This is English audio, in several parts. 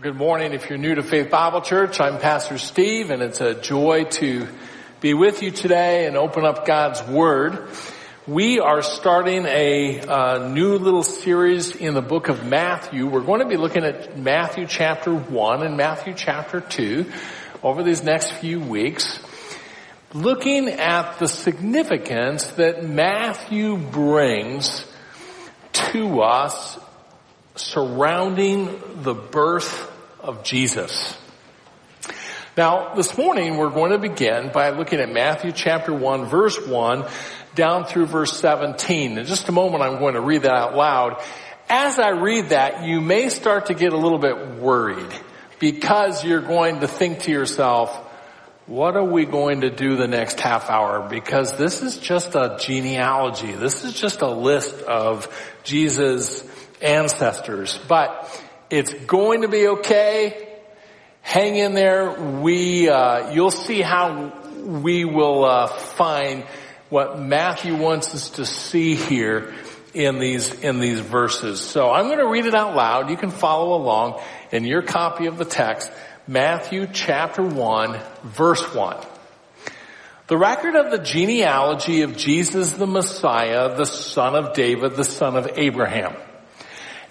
Well, good morning. If you're new to Faith Bible Church, I'm Pastor Steve and it's a joy to be with you today and open up God's Word. We are starting a uh, new little series in the book of Matthew. We're going to be looking at Matthew chapter 1 and Matthew chapter 2 over these next few weeks, looking at the significance that Matthew brings to us surrounding the birth of Jesus. Now, this morning we're going to begin by looking at Matthew chapter 1 verse 1 down through verse 17. In just a moment I'm going to read that out loud. As I read that, you may start to get a little bit worried because you're going to think to yourself, what are we going to do the next half hour? Because this is just a genealogy. This is just a list of Jesus' ancestors. But it's going to be okay. Hang in there. We, uh, you'll see how we will uh, find what Matthew wants us to see here in these in these verses. So I'm going to read it out loud. You can follow along in your copy of the text, Matthew chapter 1, verse 1. The record of the genealogy of Jesus the Messiah, the son of David, the son of Abraham.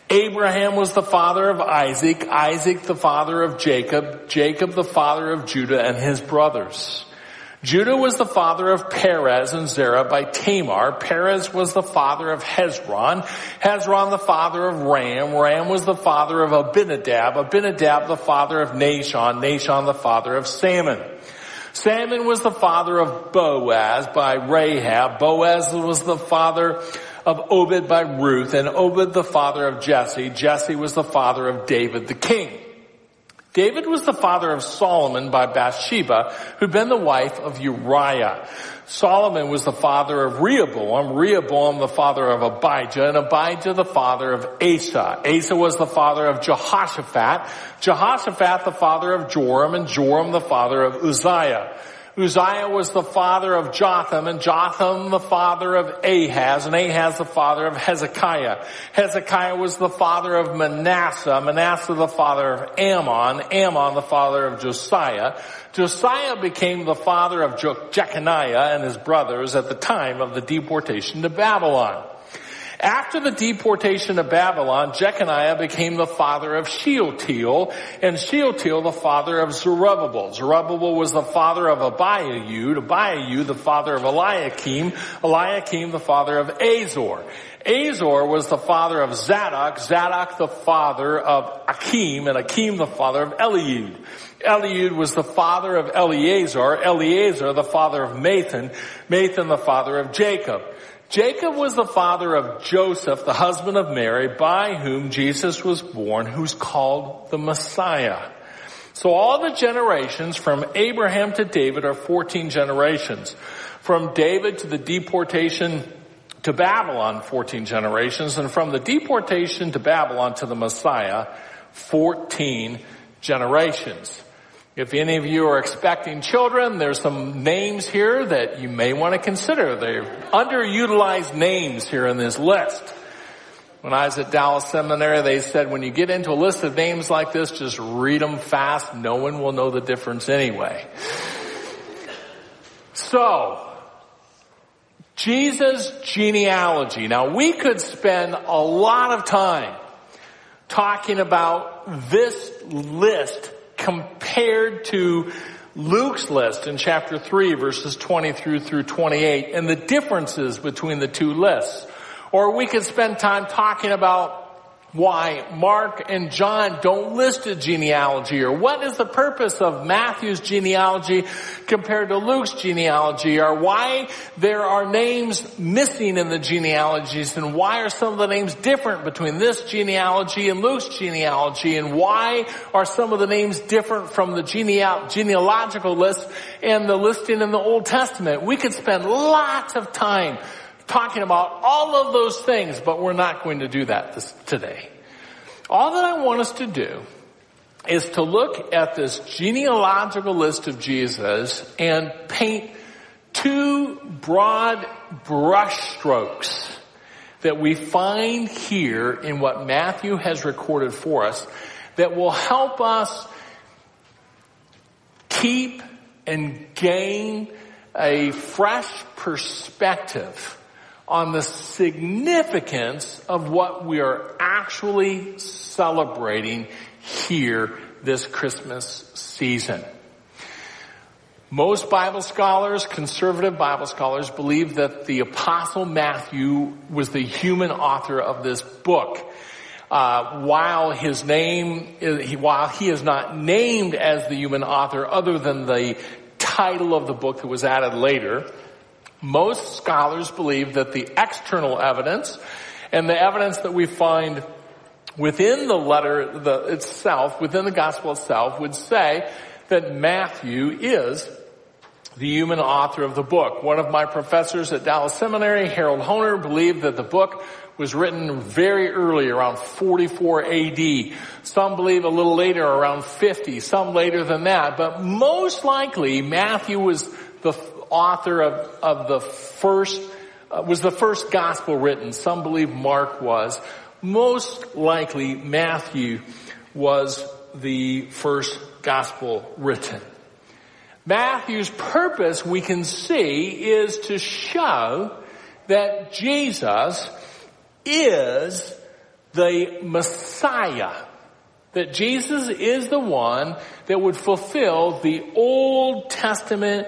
Abraham was the father of Isaac, Isaac the father of Jacob, Jacob the father of Judah and his brothers. Judah was the father of Perez and Zerah by Tamar. Perez was the father of Hezron. Hezron the father of Ram. Ram was the father of Abinadab. Abinadab the father of Nahshon. Nahshon the father of Salmon. Salmon was the father of Boaz by Rahab. Boaz was the father of Obed by Ruth, and Obed the father of Jesse. Jesse was the father of David the king. David was the father of Solomon by Bathsheba, who'd been the wife of Uriah. Solomon was the father of Rehoboam, Rehoboam the father of Abijah, and Abijah the father of Asa. Asa was the father of Jehoshaphat, Jehoshaphat the father of Joram, and Joram the father of Uzziah. Uzziah was the father of Jotham, and Jotham the father of Ahaz, and Ahaz the father of Hezekiah. Hezekiah was the father of Manasseh, Manasseh the father of Amon, Amon the father of Josiah. Josiah became the father of Jeconiah and his brothers at the time of the deportation to Babylon. After the deportation to Babylon, Jeconiah became the father of Shealtiel, and Shealtiel the father of Zerubbabel. Zerubbabel was the father of Abiud, Abiud the father of Eliakim, Eliakim the father of Azor. Azor was the father of Zadok, Zadok the father of Akim, and Akim the father of Eliud. Eliud was the father of Eleazar, Eleazar the father of Matthan, Matthan the father of Jacob. Jacob was the father of Joseph, the husband of Mary, by whom Jesus was born, who's called the Messiah. So all the generations from Abraham to David are 14 generations. From David to the deportation to Babylon, 14 generations. And from the deportation to Babylon to the Messiah, 14 generations. If any of you are expecting children, there's some names here that you may want to consider. They're underutilized names here in this list. When I was at Dallas Seminary, they said when you get into a list of names like this, just read them fast. No one will know the difference anyway. So, Jesus' genealogy. Now we could spend a lot of time talking about this list compared to Luke's list in chapter 3 verses 20 through through 28 and the differences between the two lists. Or we could spend time talking about why Mark and John don't list a genealogy or what is the purpose of Matthew's genealogy compared to Luke's genealogy or why there are names missing in the genealogies and why are some of the names different between this genealogy and Luke's genealogy and why are some of the names different from the genealogical list and the listing in the Old Testament. We could spend lots of time talking about all of those things, but we're not going to do that this, today. All that I want us to do is to look at this genealogical list of Jesus and paint two broad brushstrokes that we find here in what Matthew has recorded for us that will help us keep and gain a fresh perspective on the significance of what we are actually celebrating here this Christmas season. Most Bible scholars, conservative Bible scholars, believe that the apostle Matthew was the human author of this book. Uh, while his name, while he is not named as the human author other than the title of the book that was added later, most scholars believe that the external evidence and the evidence that we find within the letter the, itself, within the gospel itself, would say that Matthew is the human author of the book. One of my professors at Dallas Seminary, Harold Hoehner, believed that the book was written very early, around 44 AD. Some believe a little later, around 50, some later than that. But most likely, Matthew was the author of, of the first, uh, was the first gospel written. Some believe Mark was. Most likely, Matthew was the first gospel written. Matthew's purpose, we can see, is to show that Jesus is the Messiah. That Jesus is the one that would fulfill the Old Testament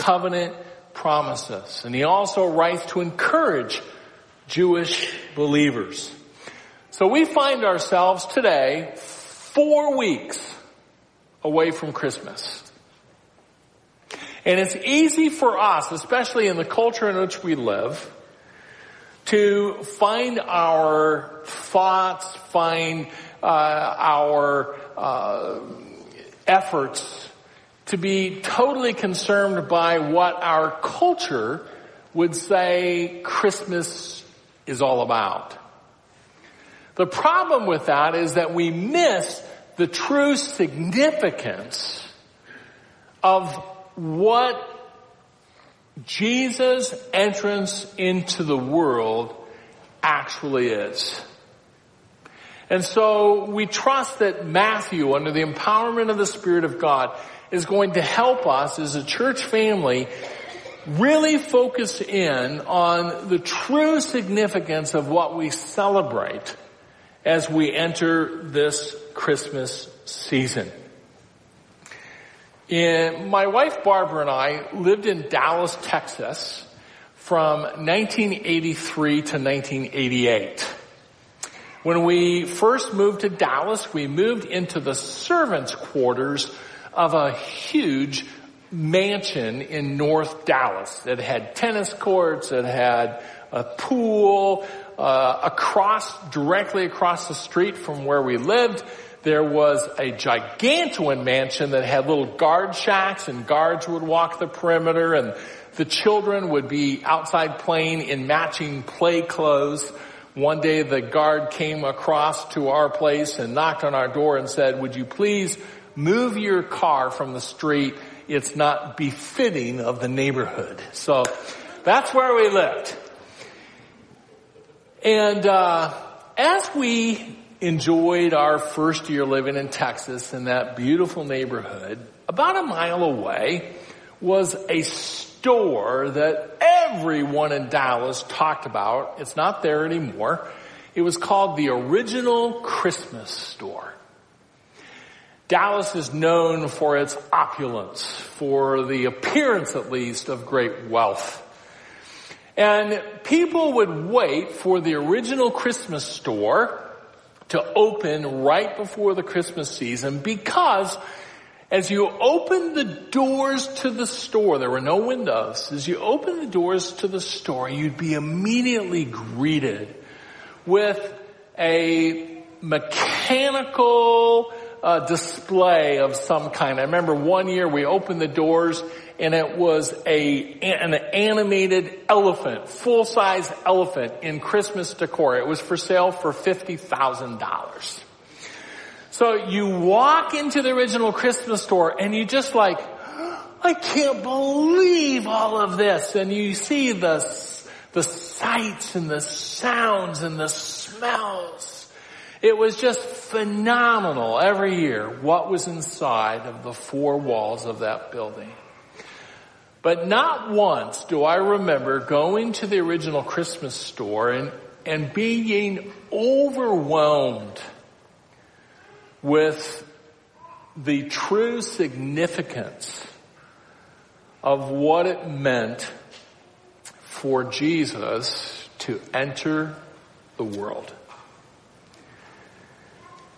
covenant promises. And he also writes to encourage Jewish believers. So we find ourselves today four weeks away from Christmas. And it's easy for us, especially in the culture in which we live, to find our thoughts, find uh, our uh, efforts to be totally concerned by what our culture would say Christmas is all about. The problem with that is that we miss the true significance of what Jesus' entrance into the world actually is. And so we trust that Matthew, under the empowerment of the Spirit of God, is going to help us as a church family really focus in on the true significance of what we celebrate as we enter this Christmas season. In, my wife Barbara and I lived in Dallas, Texas from 1983 to 1988. When we first moved to Dallas, we moved into the servants quarters of a huge mansion in North Dallas. that had tennis courts, that had a pool, uh, across, directly across the street from where we lived, there was a gigantuan mansion that had little guard shacks and guards would walk the perimeter and the children would be outside playing in matching play clothes. One day the guard came across to our place and knocked on our door and said, would you please move your car from the street? It's not befitting of the neighborhood. So that's where we lived. And uh, as we enjoyed our first year living in Texas in that beautiful neighborhood, about a mile away was a store that everyone in Dallas talked about. It's not there anymore. It was called the Original Christmas Store. Dallas is known for its opulence, for the appearance at least of great wealth. And people would wait for the original Christmas store to open right before the Christmas season because as you open the doors to the store, there were no windows. As you open the doors to the store, you'd be immediately greeted with a mechanical uh, display of some kind. I remember one year we opened the doors and it was a an animated elephant, full size elephant in Christmas decor. It was for sale for fifty thousand dollars. So you walk into the original Christmas store and you just like, I can't believe all of this, and you see the the sights and the sounds and the smells It was just phenomenal every year what was inside of the four walls of that building. But not once do I remember going to the original Christmas store and, and being overwhelmed with the true significance of what it meant for Jesus to enter the world.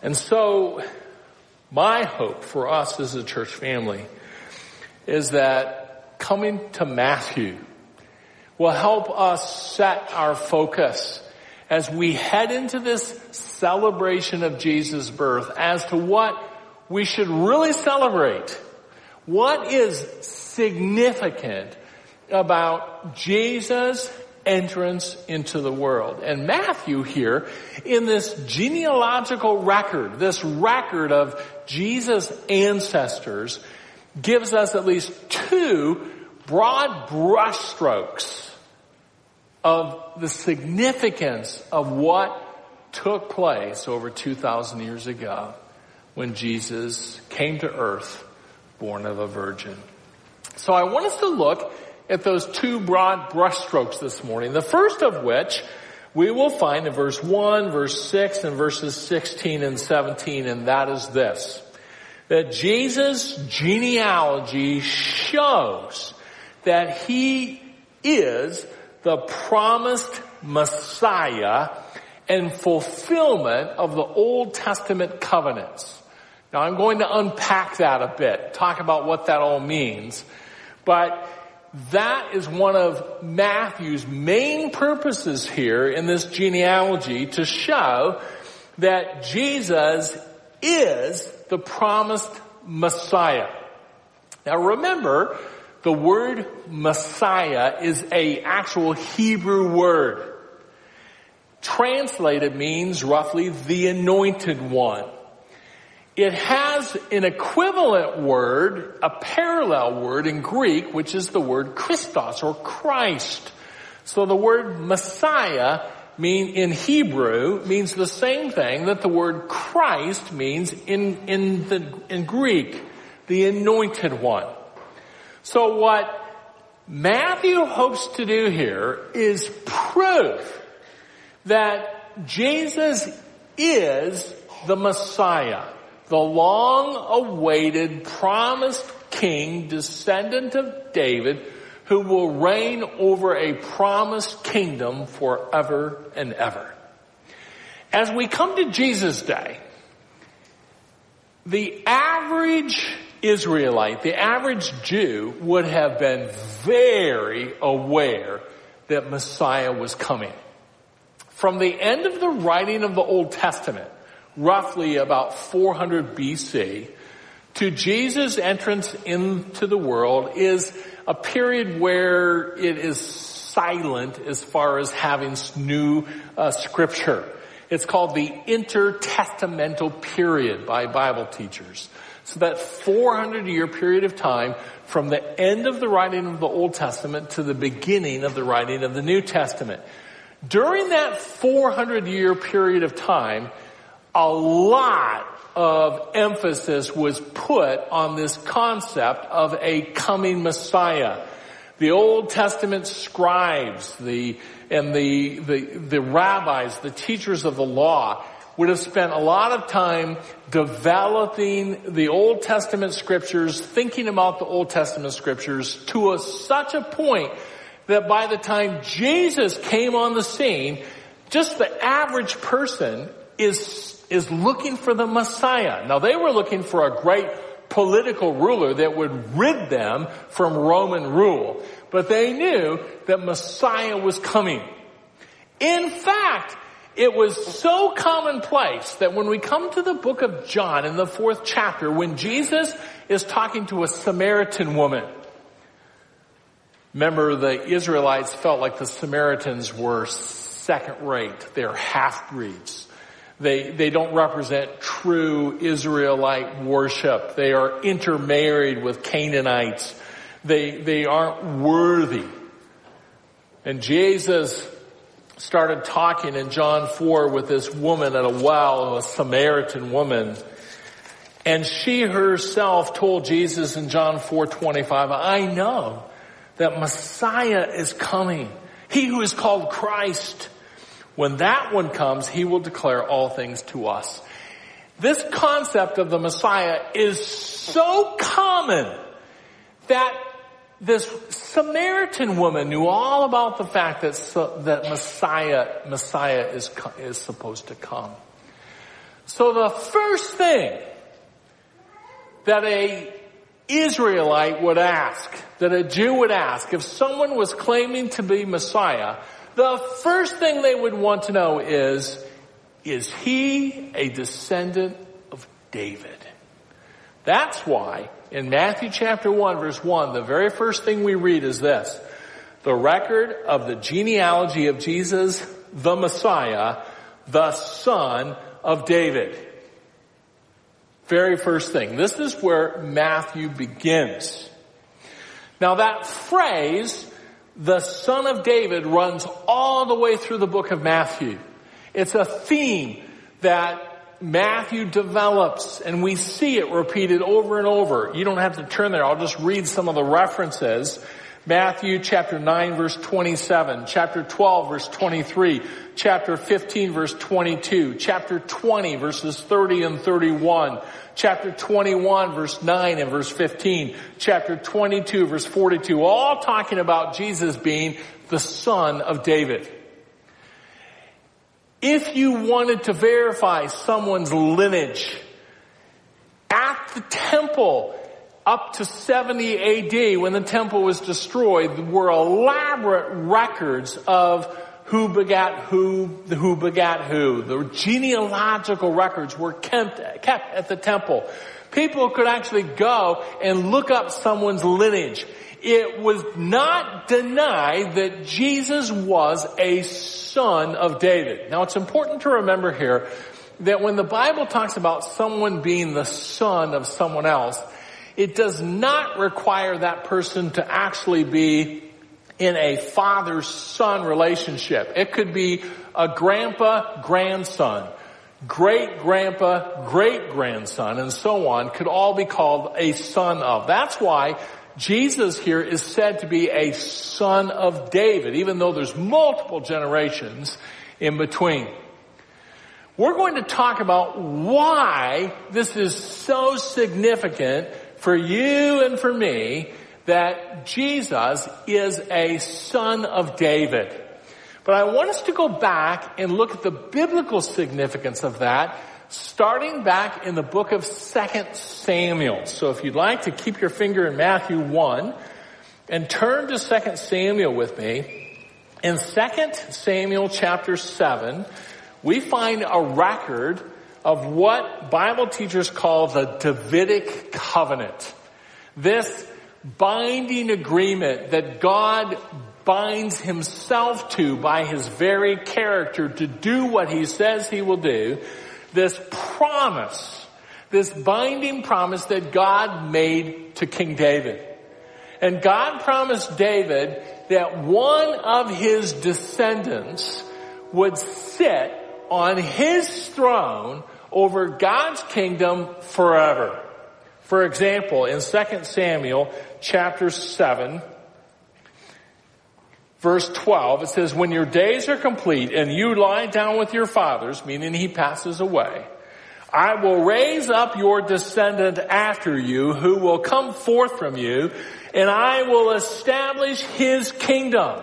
And so, my hope for us as a church family is that coming to Matthew will help us set our focus as we head into this celebration of Jesus' birth as to what we should really celebrate. What is significant about Jesus' entrance into the world. And Matthew here, in this genealogical record, this record of Jesus' ancestors, gives us at least two broad brushstrokes of the significance of what took place over 2,000 years ago when Jesus came to earth born of a virgin. So I want us to look at those two broad brushstrokes this morning. The first of which we will find in verse 1, verse 6, and verses 16 and 17, and that is this. That Jesus' genealogy shows that he is the promised Messiah and fulfillment of the Old Testament covenants. Now I'm going to unpack that a bit, talk about what that all means. But that is one of Matthew's main purposes here in this genealogy to show that Jesus is the promised Messiah. Now remember, the word Messiah is a actual Hebrew word. Translated means roughly the anointed one. It has an equivalent word, a parallel word in Greek, which is the word Christos or Christ. So the word Messiah mean in Hebrew means the same thing that the word Christ means in, in the, in Greek, the anointed one. So what Matthew hopes to do here is prove that Jesus is the Messiah the long awaited promised king, descendant of David, who will reign over a promised kingdom forever and ever. As we come to Jesus' day, the average Israelite, the average Jew would have been very aware that Messiah was coming. From the end of the writing of the Old Testament, roughly about 400 BC to Jesus' entrance into the world is a period where it is silent as far as having new uh, scripture. It's called the intertestamental period by Bible teachers. So that 400 year period of time from the end of the writing of the Old Testament to the beginning of the writing of the New Testament. During that 400 year period of time, a lot of emphasis was put on this concept of a coming Messiah. The Old Testament scribes, the, and the, the, the rabbis, the teachers of the law would have spent a lot of time developing the Old Testament scriptures, thinking about the Old Testament scriptures to a, such a point that by the time Jesus came on the scene, just the average person is is looking for the Messiah. Now they were looking for a great political ruler that would rid them from Roman rule. But they knew that Messiah was coming. In fact, it was so commonplace that when we come to the book of John in the fourth chapter, when Jesus is talking to a Samaritan woman, remember the Israelites felt like the Samaritans were second rate. They're half-breeds. They, they don't represent true Israelite worship. They are intermarried with Canaanites. They, they aren't worthy. And Jesus started talking in John 4 with this woman at a well, a Samaritan woman. And she herself told Jesus in John 4:25, I know that Messiah is coming. He who is called Christ. When that one comes, he will declare all things to us. This concept of the Messiah is so common that this Samaritan woman knew all about the fact that, that Messiah, Messiah is, is supposed to come. So the first thing that a Israelite would ask, that a Jew would ask, if someone was claiming to be Messiah, the first thing they would want to know is, is he a descendant of David? That's why in Matthew chapter 1 verse 1, the very first thing we read is this. The record of the genealogy of Jesus, the Messiah, the son of David. Very first thing. This is where Matthew begins. Now that phrase, the son of David, runs all the way through the book of Matthew. It's a theme that Matthew develops and we see it repeated over and over. You don't have to turn there. I'll just read some of the references. Matthew chapter 9 verse 27, chapter 12 verse 23, chapter 15 verse 22, chapter 20 verses 30 and 31, chapter 21 verse 9 and verse 15, chapter 22 verse 42, all talking about Jesus being the son of David. If you wanted to verify someone's lineage at the temple up to 70 AD when the temple was destroyed were elaborate records of who begat who, who begat who. The genealogical records were kept, kept at the temple. People could actually go and look up someone's lineage it was not denied that Jesus was a son of David. Now it's important to remember here that when the Bible talks about someone being the son of someone else, it does not require that person to actually be in a father-son relationship. It could be a grandpa-grandson, great-grandpa, great-grandson, and so on could all be called a son of. That's why Jesus here is said to be a son of David, even though there's multiple generations in between. We're going to talk about why this is so significant for you and for me that Jesus is a son of David. But I want us to go back and look at the biblical significance of that starting back in the book of 2 Samuel. So if you'd like to keep your finger in Matthew 1 and turn to 2 Samuel with me, in 2 Samuel chapter 7, we find a record of what Bible teachers call the Davidic covenant. This binding agreement that God binds himself to by his very character to do what he says he will do this promise, this binding promise that God made to King David. And God promised David that one of his descendants would sit on his throne over God's kingdom forever. For example, in 2 Samuel chapter 7, verse 12, it says, when your days are complete and you lie down with your fathers, meaning he passes away, I will raise up your descendant after you who will come forth from you and I will establish his kingdom.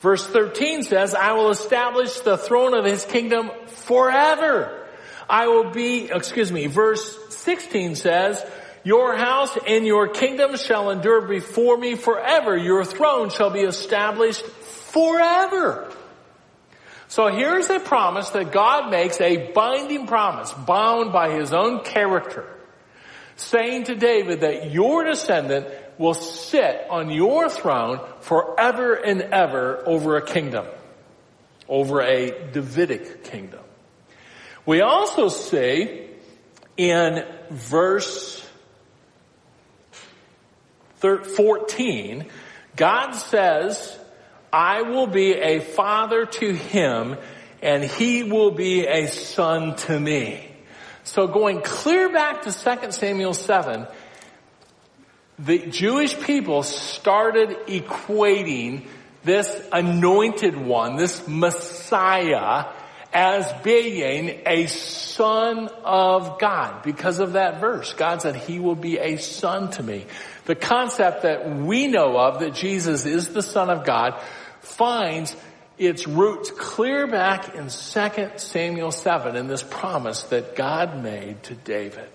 Verse 13 says, I will establish the throne of his kingdom forever. I will be, excuse me, verse 16 says, your house and your kingdom shall endure before me forever. Your throne shall be established forever. So here's a promise that God makes, a binding promise, bound by his own character, saying to David that your descendant will sit on your throne forever and ever over a kingdom, over a Davidic kingdom. We also see in verse 14, God says I will be a father to him and he will be a son to me. So going clear back to 2 Samuel 7, the Jewish people started equating this anointed one, this Messiah, as being a son of God. Because of that verse, God said, He will be a son to me. The concept that we know of, that Jesus is the son of God, finds its roots clear back in 2 Samuel 7 in this promise that God made to David.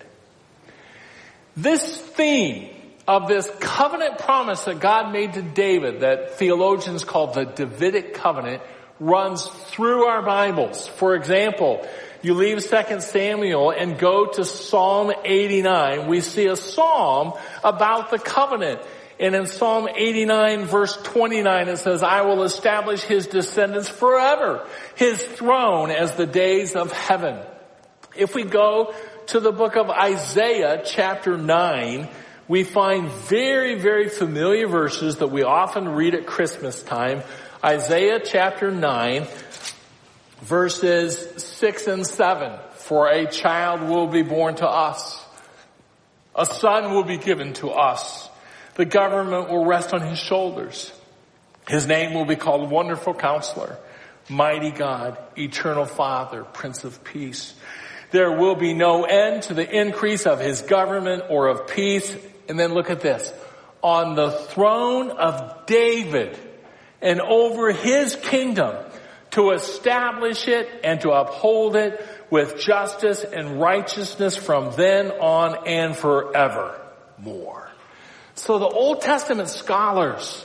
This theme of this covenant promise that God made to David that theologians call the Davidic covenant runs through our Bibles. For example, you leave 2 Samuel and go to Psalm 89, we see a psalm about the covenant. And in Psalm 89 verse 29 it says, I will establish his descendants forever, his throne as the days of heaven. If we go to the book of Isaiah chapter 9, we find very, very familiar verses that we often read at Christmas time. Isaiah chapter 9, verses 6 and 7. For a child will be born to us. A son will be given to us. The government will rest on his shoulders. His name will be called Wonderful Counselor, Mighty God, Eternal Father, Prince of Peace. There will be no end to the increase of his government or of peace and then look at this. On the throne of David and over his kingdom to establish it and to uphold it with justice and righteousness from then on and forever more. So the Old Testament scholars,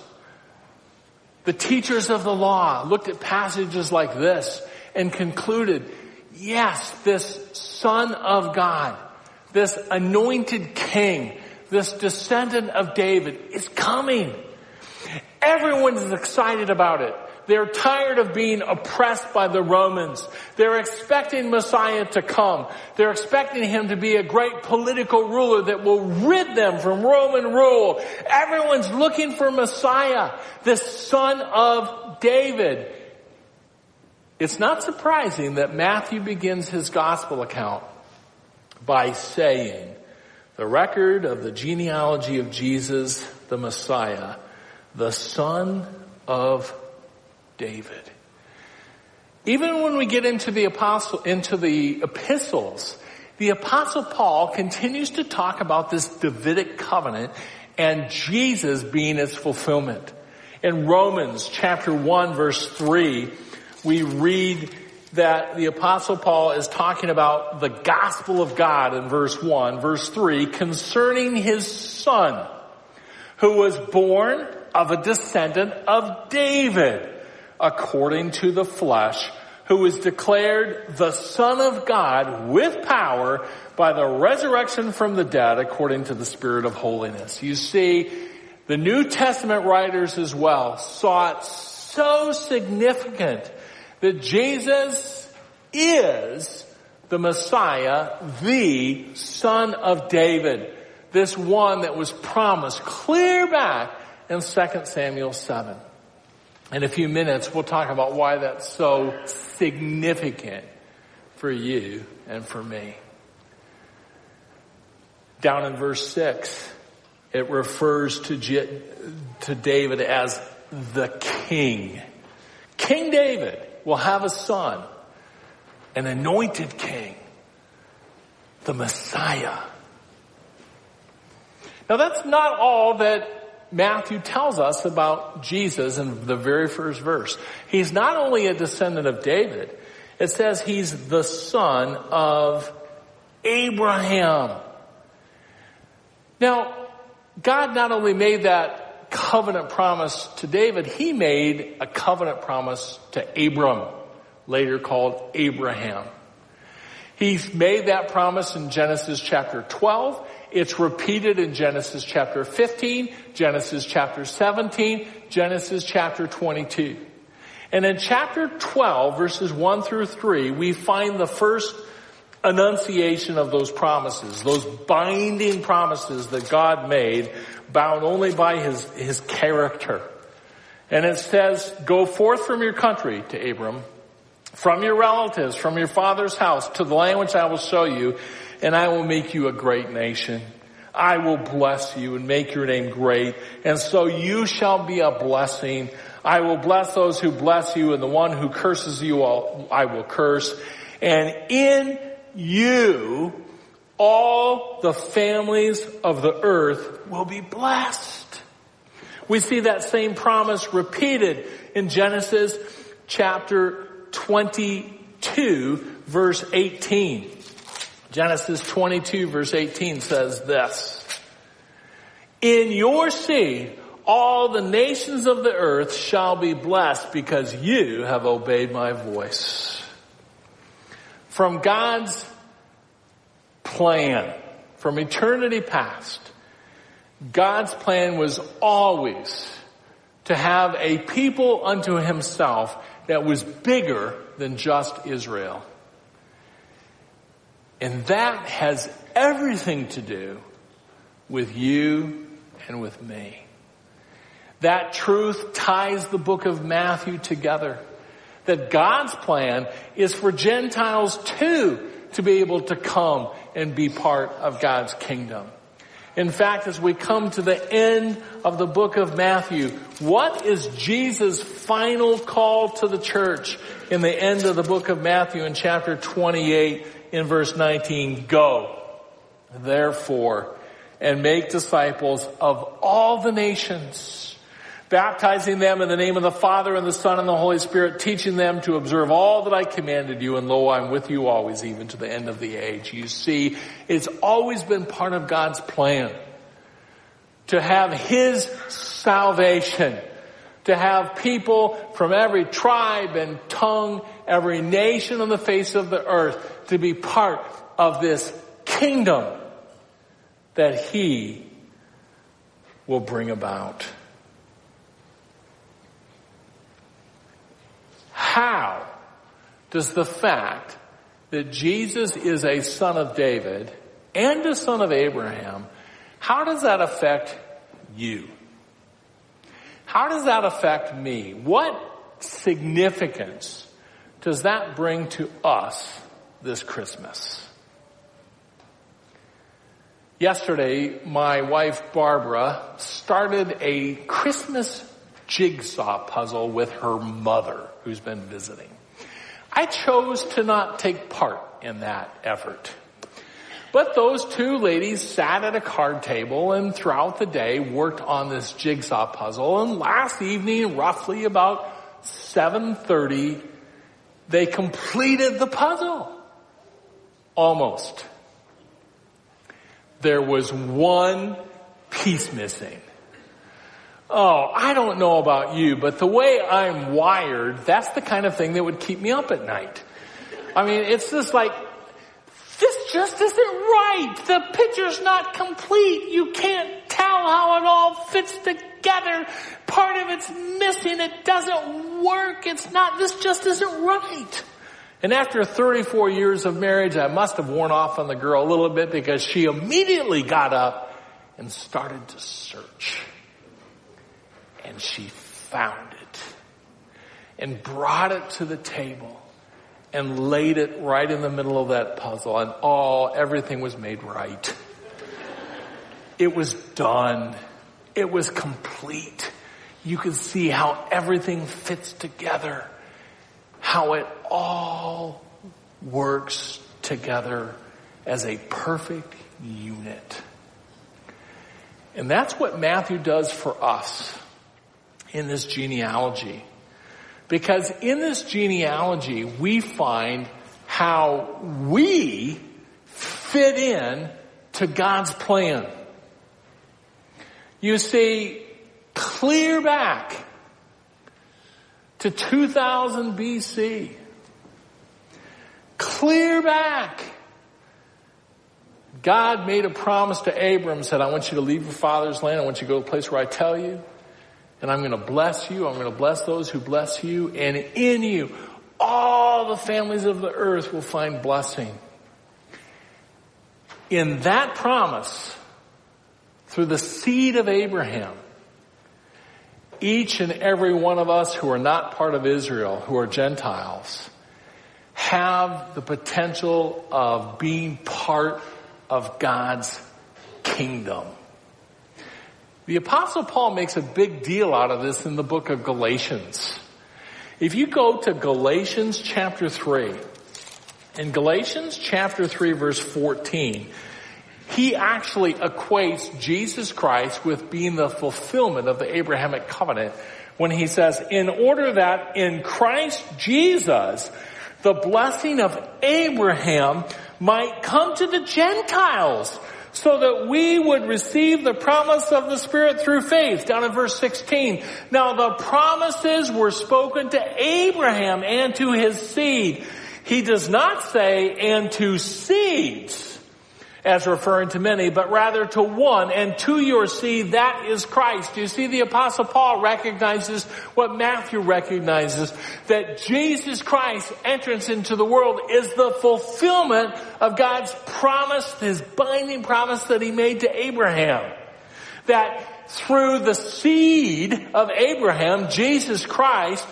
the teachers of the law looked at passages like this and concluded, yes, this son of God, this anointed king this descendant of David is coming. Everyone is excited about it. They're tired of being oppressed by the Romans. They're expecting Messiah to come. They're expecting him to be a great political ruler that will rid them from Roman rule. Everyone's looking for Messiah, the son of David. It's not surprising that Matthew begins his gospel account by saying, the record of the genealogy of Jesus, the Messiah, the son of David. Even when we get into the apostle, into the epistles, the apostle Paul continues to talk about this Davidic covenant and Jesus being its fulfillment. In Romans chapter 1 verse 3, we read that the apostle Paul is talking about the gospel of God in verse 1, verse 3, concerning his son, who was born of a descendant of David, according to the flesh, who was declared the son of God with power by the resurrection from the dead according to the spirit of holiness. You see, the New Testament writers as well saw it so significant that Jesus is the Messiah, the Son of David. This one that was promised clear back in 2 Samuel 7. In a few minutes, we'll talk about why that's so significant for you and for me. Down in verse 6, it refers to, to David as the king. King David will have a son, an anointed king, the Messiah. Now that's not all that Matthew tells us about Jesus in the very first verse. He's not only a descendant of David, it says he's the son of Abraham. Now, God not only made that covenant promise to David, he made a covenant promise to Abram, later called Abraham. He's made that promise in Genesis chapter 12. It's repeated in Genesis chapter 15, Genesis chapter 17, Genesis chapter 22. And in chapter 12, verses 1 through 3, we find the first enunciation of those promises, those binding promises that God made bound only by his, his character. And it says, go forth from your country to Abram, from your relatives, from your father's house to the land which I will show you, and I will make you a great nation. I will bless you and make your name great, and so you shall be a blessing. I will bless those who bless you, and the one who curses you I will curse. And in you, all the families of the earth will be blessed. We see that same promise repeated in Genesis chapter 22 verse 18. Genesis 22 verse 18 says this. In your seed, all the nations of the earth shall be blessed because you have obeyed my voice. From God's plan, from eternity past, God's plan was always to have a people unto himself that was bigger than just Israel. And that has everything to do with you and with me. That truth ties the book of Matthew together. That God's plan is for Gentiles too to be able to come and be part of God's kingdom. In fact, as we come to the end of the book of Matthew, what is Jesus' final call to the church in the end of the book of Matthew in chapter 28 in verse 19? Go, therefore, and make disciples of all the nations baptizing them in the name of the Father and the Son and the Holy Spirit, teaching them to observe all that I commanded you, and lo, I'm with you always, even to the end of the age. You see, it's always been part of God's plan to have His salvation, to have people from every tribe and tongue, every nation on the face of the earth to be part of this kingdom that He will bring about. How does the fact that Jesus is a son of David and a son of Abraham, how does that affect you? How does that affect me? What significance does that bring to us this Christmas? Yesterday, my wife Barbara started a Christmas jigsaw puzzle with her mother who's been visiting. I chose to not take part in that effort. But those two ladies sat at a card table and throughout the day worked on this jigsaw puzzle and last evening, roughly about 7.30, they completed the puzzle. Almost. There was one piece missing. Oh, I don't know about you, but the way I'm wired, that's the kind of thing that would keep me up at night. I mean, it's just like, this just isn't right. The picture's not complete. You can't tell how it all fits together. Part of it's missing. It doesn't work. It's not, this just isn't right. And after 34 years of marriage, I must have worn off on the girl a little bit because she immediately got up and started to search and she found it and brought it to the table and laid it right in the middle of that puzzle and all, everything was made right. It was done. It was complete. You could see how everything fits together, how it all works together as a perfect unit. And that's what Matthew does for us in this genealogy. Because in this genealogy, we find how we fit in to God's plan. You see, clear back to 2000 BC, clear back, God made a promise to Abram, said, I want you to leave your father's land. I want you to go to a place where I tell you and I'm going to bless you. I'm going to bless those who bless you. And in you, all the families of the earth will find blessing. In that promise, through the seed of Abraham, each and every one of us who are not part of Israel, who are Gentiles, have the potential of being part of God's kingdom. The apostle Paul makes a big deal out of this in the book of Galatians. If you go to Galatians chapter 3, in Galatians chapter 3 verse 14, he actually equates Jesus Christ with being the fulfillment of the Abrahamic covenant when he says, in order that in Christ Jesus, the blessing of Abraham might come to the Gentiles so that we would receive the promise of the Spirit through faith, down in verse 16. Now the promises were spoken to Abraham and to his seed. He does not say, and to seeds as referring to many, but rather to one and to your seed, that is Christ. You see, the apostle Paul recognizes what Matthew recognizes, that Jesus Christ's entrance into the world is the fulfillment of God's promise, his binding promise that he made to Abraham. That through the seed of Abraham, Jesus Christ,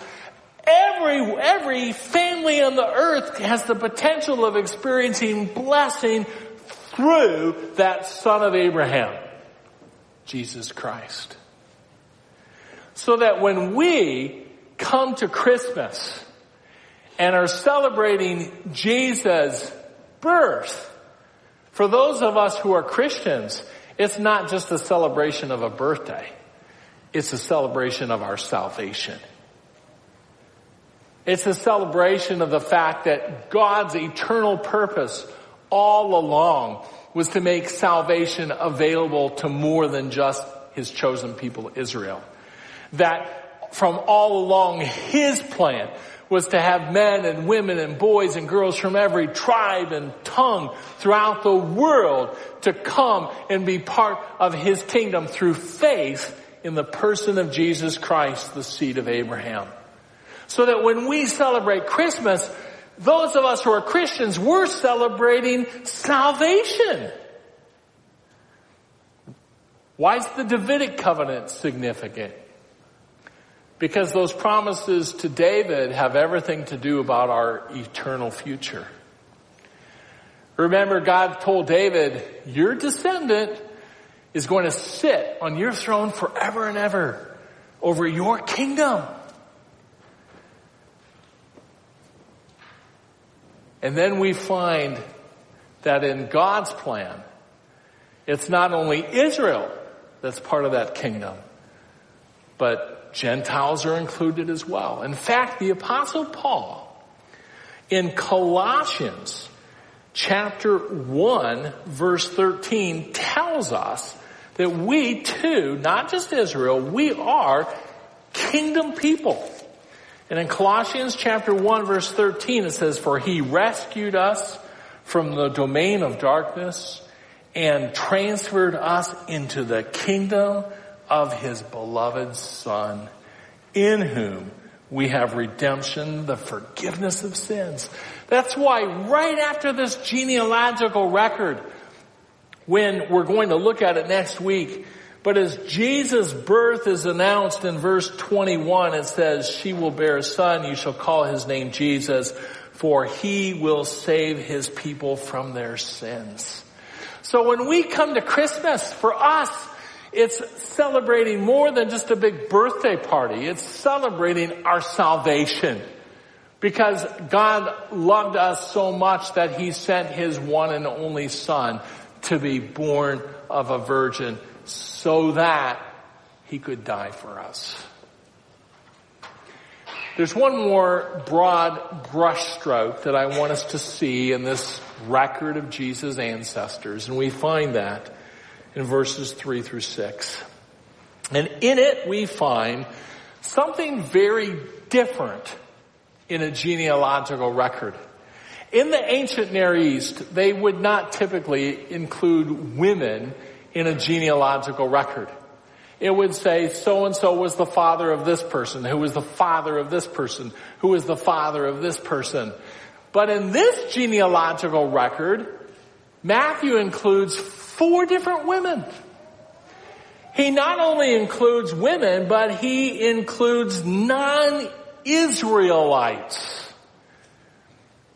Every, every family on the earth has the potential of experiencing blessing through that son of Abraham, Jesus Christ. So that when we come to Christmas and are celebrating Jesus' birth, for those of us who are Christians, it's not just a celebration of a birthday. It's a celebration of our salvation. It's a celebration of the fact that God's eternal purpose all along was to make salvation available to more than just his chosen people Israel. That from all along his plan was to have men and women and boys and girls from every tribe and tongue throughout the world to come and be part of his kingdom through faith in the person of Jesus Christ, the seed of Abraham. So that when we celebrate Christmas, those of us who are Christians, we're celebrating salvation. Why is the Davidic covenant significant? Because those promises to David have everything to do about our eternal future. Remember, God told David, your descendant is going to sit on your throne forever and ever over your kingdom. And then we find that in God's plan, it's not only Israel that's part of that kingdom, but Gentiles are included as well. In fact, the apostle Paul in Colossians chapter 1 verse 13 tells us that we too, not just Israel, we are kingdom people. And in Colossians chapter 1 verse 13 it says, For he rescued us from the domain of darkness and transferred us into the kingdom of his beloved son, in whom we have redemption, the forgiveness of sins. That's why right after this genealogical record, when we're going to look at it next week, but as Jesus' birth is announced in verse 21, it says, she will bear a son, you shall call his name Jesus, for he will save his people from their sins. So when we come to Christmas, for us, it's celebrating more than just a big birthday party. It's celebrating our salvation. Because God loved us so much that He sent His one and only Son to be born of a virgin so that he could die for us. There's one more broad brushstroke that I want us to see in this record of Jesus' ancestors, and we find that in verses 3 through 6. And in it we find something very different in a genealogical record. In the ancient Near East, they would not typically include women in a genealogical record. It would say so and so was the father of this person, who was the father of this person, who was the father of this person. But in this genealogical record, Matthew includes four different women. He not only includes women, but he includes non-Israelites.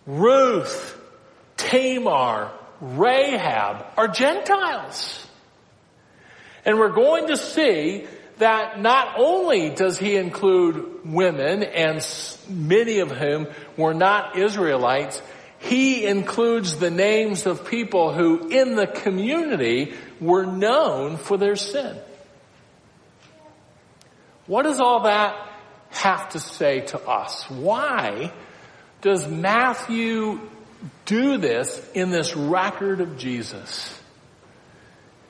Ruth, Tamar, Rahab are Gentiles. And we're going to see that not only does he include women and many of whom were not Israelites, he includes the names of people who in the community were known for their sin. What does all that have to say to us? Why does Matthew do this in this record of Jesus?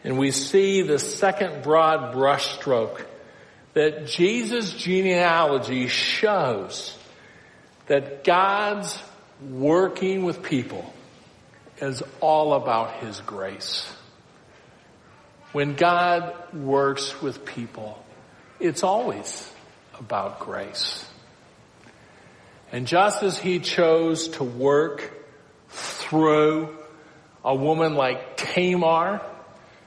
And we see the second broad brushstroke that Jesus' genealogy shows that God's working with people is all about His grace. When God works with people, it's always about grace. And just as He chose to work through a woman like Tamar,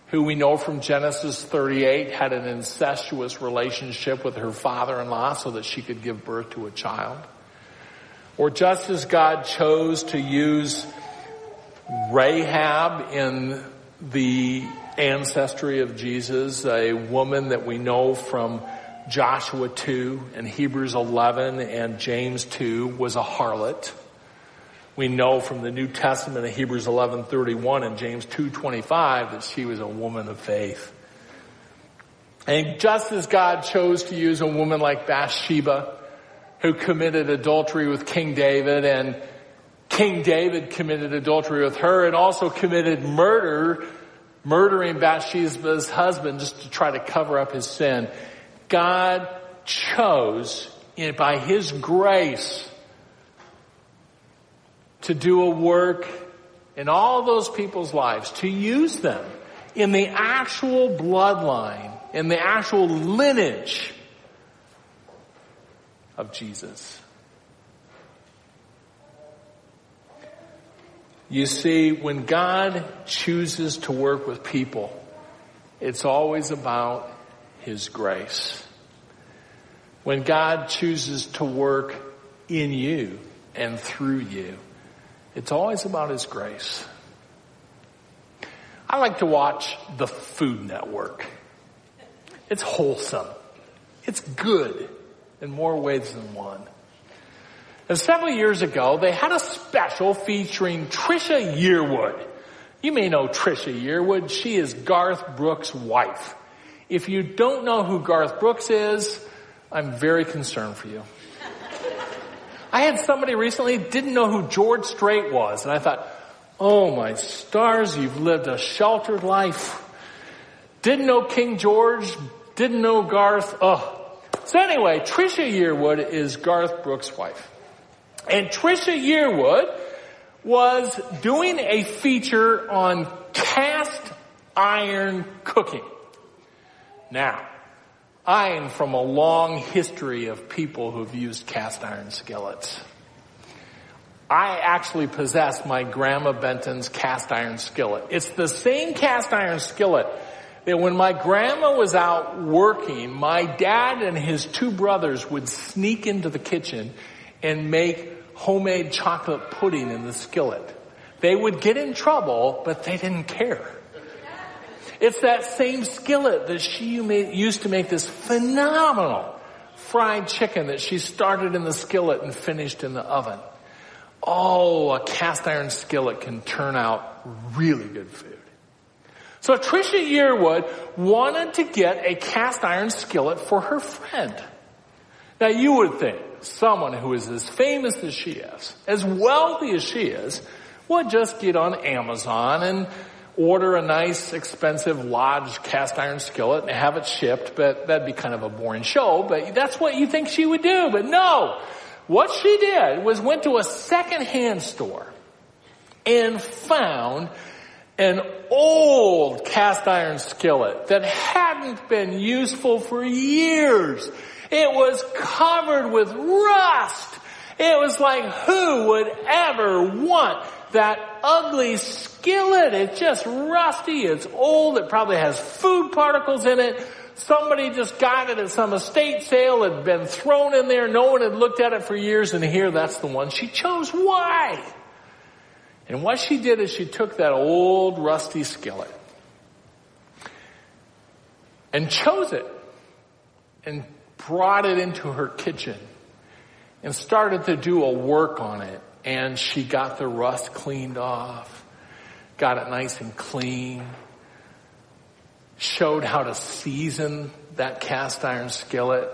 who we know from Genesis 38 had an incestuous relationship with her father-in-law so that she could give birth to a child. Or just as God chose to use Rahab in the ancestry of Jesus, a woman that we know from Joshua 2 and Hebrews 11 and James 2 was a harlot. We know from the New Testament of Hebrews 11:31 and James 2:25 that she was a woman of faith. And just as God chose to use a woman like Bathsheba, who committed adultery with King David and King David committed adultery with her and also committed murder, murdering Bathsheba's husband just to try to cover up his sin. God chose by his grace to do a work in all those people's lives, to use them in the actual bloodline, in the actual lineage of Jesus. You see, when God chooses to work with people, it's always about His grace. When God chooses to work in you and through you, it's always about His grace. I like to watch the Food Network. It's wholesome. It's good in more ways than one. And several years ago, they had a special featuring Trisha Yearwood. You may know Trisha Yearwood. She is Garth Brooks' wife. If you don't know who Garth Brooks is, I'm very concerned for you. I had somebody recently didn't know who George Strait was, and I thought, oh my stars, you've lived a sheltered life. Didn't know King George, didn't know Garth. Oh. So anyway, Trisha Yearwood is Garth Brooks' wife. And Trisha Yearwood was doing a feature on cast iron cooking. Now, I am from a long history of people who've used cast iron skillets. I actually possess my Grandma Benton's cast iron skillet. It's the same cast iron skillet that when my grandma was out working, my dad and his two brothers would sneak into the kitchen and make homemade chocolate pudding in the skillet. They would get in trouble, but they didn't care. It's that same skillet that she used to make this phenomenal fried chicken that she started in the skillet and finished in the oven. Oh, a cast iron skillet can turn out really good food. So Trisha Yearwood wanted to get a cast iron skillet for her friend. Now you would think someone who is as famous as she is, as wealthy as she is, would just get on Amazon and order a nice, expensive Lodge cast iron skillet and have it shipped, but that'd be kind of a boring show, but that's what you think she would do. But no! What she did was went to a secondhand store and found an old cast iron skillet that hadn't been useful for years. It was covered with rust. It was like, who would ever want that ugly skillet. It's just rusty. It's old. It probably has food particles in it. Somebody just got it at some estate sale. It had been thrown in there. No one had looked at it for years and here that's the one she chose. Why? And what she did is she took that old rusty skillet and chose it and brought it into her kitchen and started to do a work on it. And she got the rust cleaned off, got it nice and clean, showed how to season that cast iron skillet,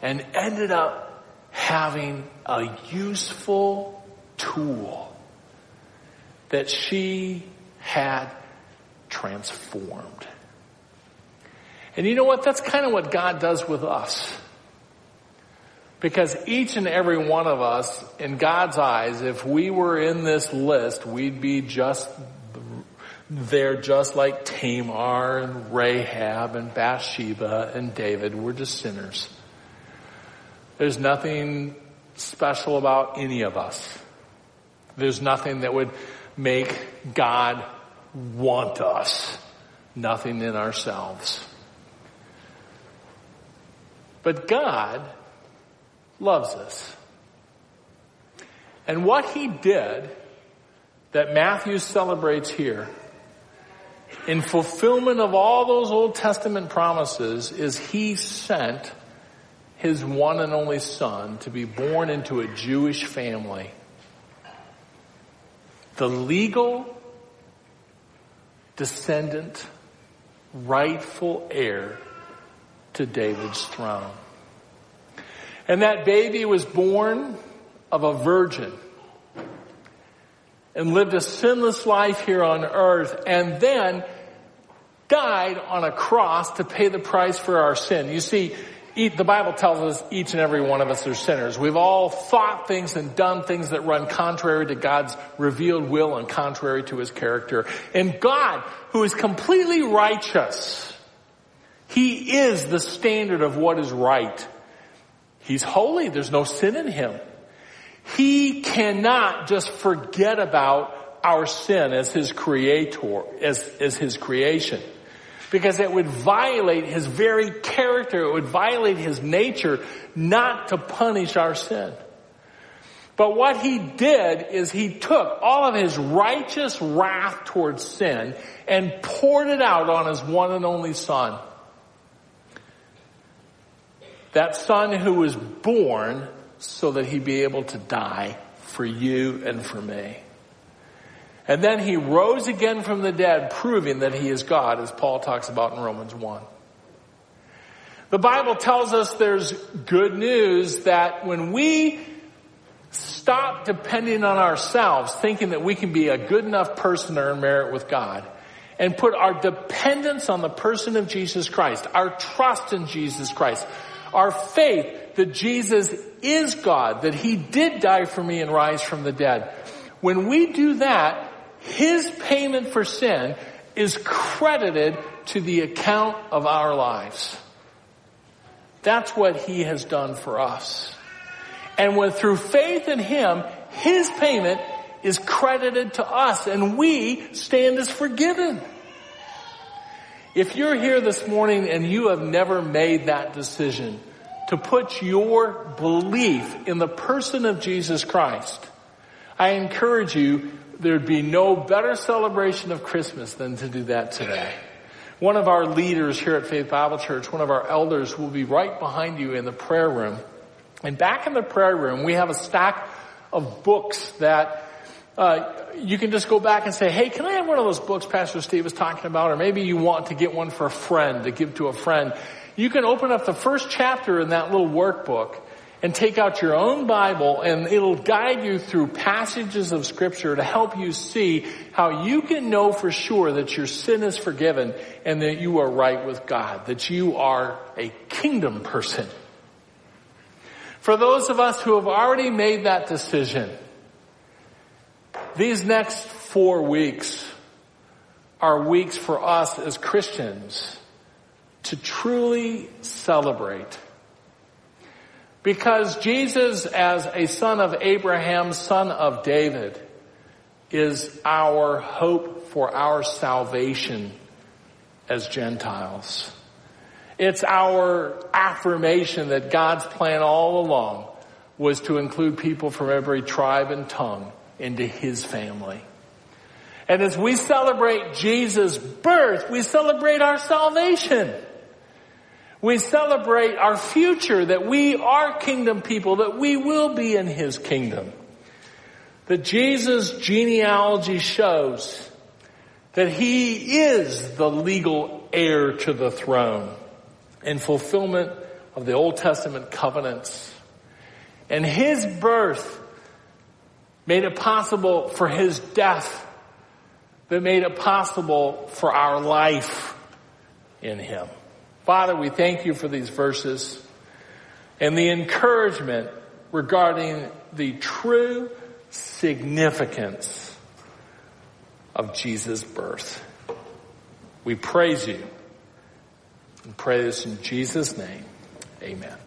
and ended up having a useful tool that she had transformed. And you know what? That's kind of what God does with us. Because each and every one of us, in God's eyes, if we were in this list, we'd be just there just like Tamar and Rahab and Bathsheba and David. We're just sinners. There's nothing special about any of us. There's nothing that would make God want us. Nothing in ourselves. But God loves us. And what he did that Matthew celebrates here in fulfillment of all those Old Testament promises is he sent his one and only son to be born into a Jewish family. The legal descendant, rightful heir to David's throne. And that baby was born of a virgin and lived a sinless life here on earth and then died on a cross to pay the price for our sin. You see, the Bible tells us each and every one of us are sinners. We've all thought things and done things that run contrary to God's revealed will and contrary to His character. And God, who is completely righteous, he is the standard of what is right. He's holy. There's no sin in him. He cannot just forget about our sin as his creator, as, as his creation. Because it would violate his very character. It would violate his nature not to punish our sin. But what he did is he took all of his righteous wrath towards sin and poured it out on his one and only son. That son who was born so that he'd be able to die for you and for me. And then he rose again from the dead, proving that he is God, as Paul talks about in Romans 1. The Bible tells us there's good news that when we stop depending on ourselves, thinking that we can be a good enough person to earn merit with God, and put our dependence on the person of Jesus Christ, our trust in Jesus Christ, our faith that Jesus is God, that He did die for me and rise from the dead. When we do that, His payment for sin is credited to the account of our lives. That's what He has done for us. And when through faith in Him, His payment is credited to us and we stand as forgiven. If you're here this morning and you have never made that decision to put your belief in the person of Jesus Christ, I encourage you, there'd be no better celebration of Christmas than to do that today. One of our leaders here at Faith Bible Church, one of our elders will be right behind you in the prayer room. And back in the prayer room, we have a stack of books that uh, you can just go back and say, hey, can I have one of those books Pastor Steve was talking about? Or maybe you want to get one for a friend, to give to a friend. You can open up the first chapter in that little workbook and take out your own Bible and it'll guide you through passages of scripture to help you see how you can know for sure that your sin is forgiven and that you are right with God, that you are a kingdom person. For those of us who have already made that decision, these next four weeks are weeks for us as Christians to truly celebrate. Because Jesus, as a son of Abraham, son of David, is our hope for our salvation as Gentiles. It's our affirmation that God's plan all along was to include people from every tribe and tongue into His family. And as we celebrate Jesus' birth, we celebrate our salvation. We celebrate our future, that we are kingdom people, that we will be in His kingdom. That Jesus' genealogy shows that He is the legal heir to the throne in fulfillment of the Old Testament covenants. And His birth made it possible for His death that made it possible for our life in Him. Father, we thank you for these verses and the encouragement regarding the true significance of Jesus' birth. We praise you and pray this in Jesus' name. Amen.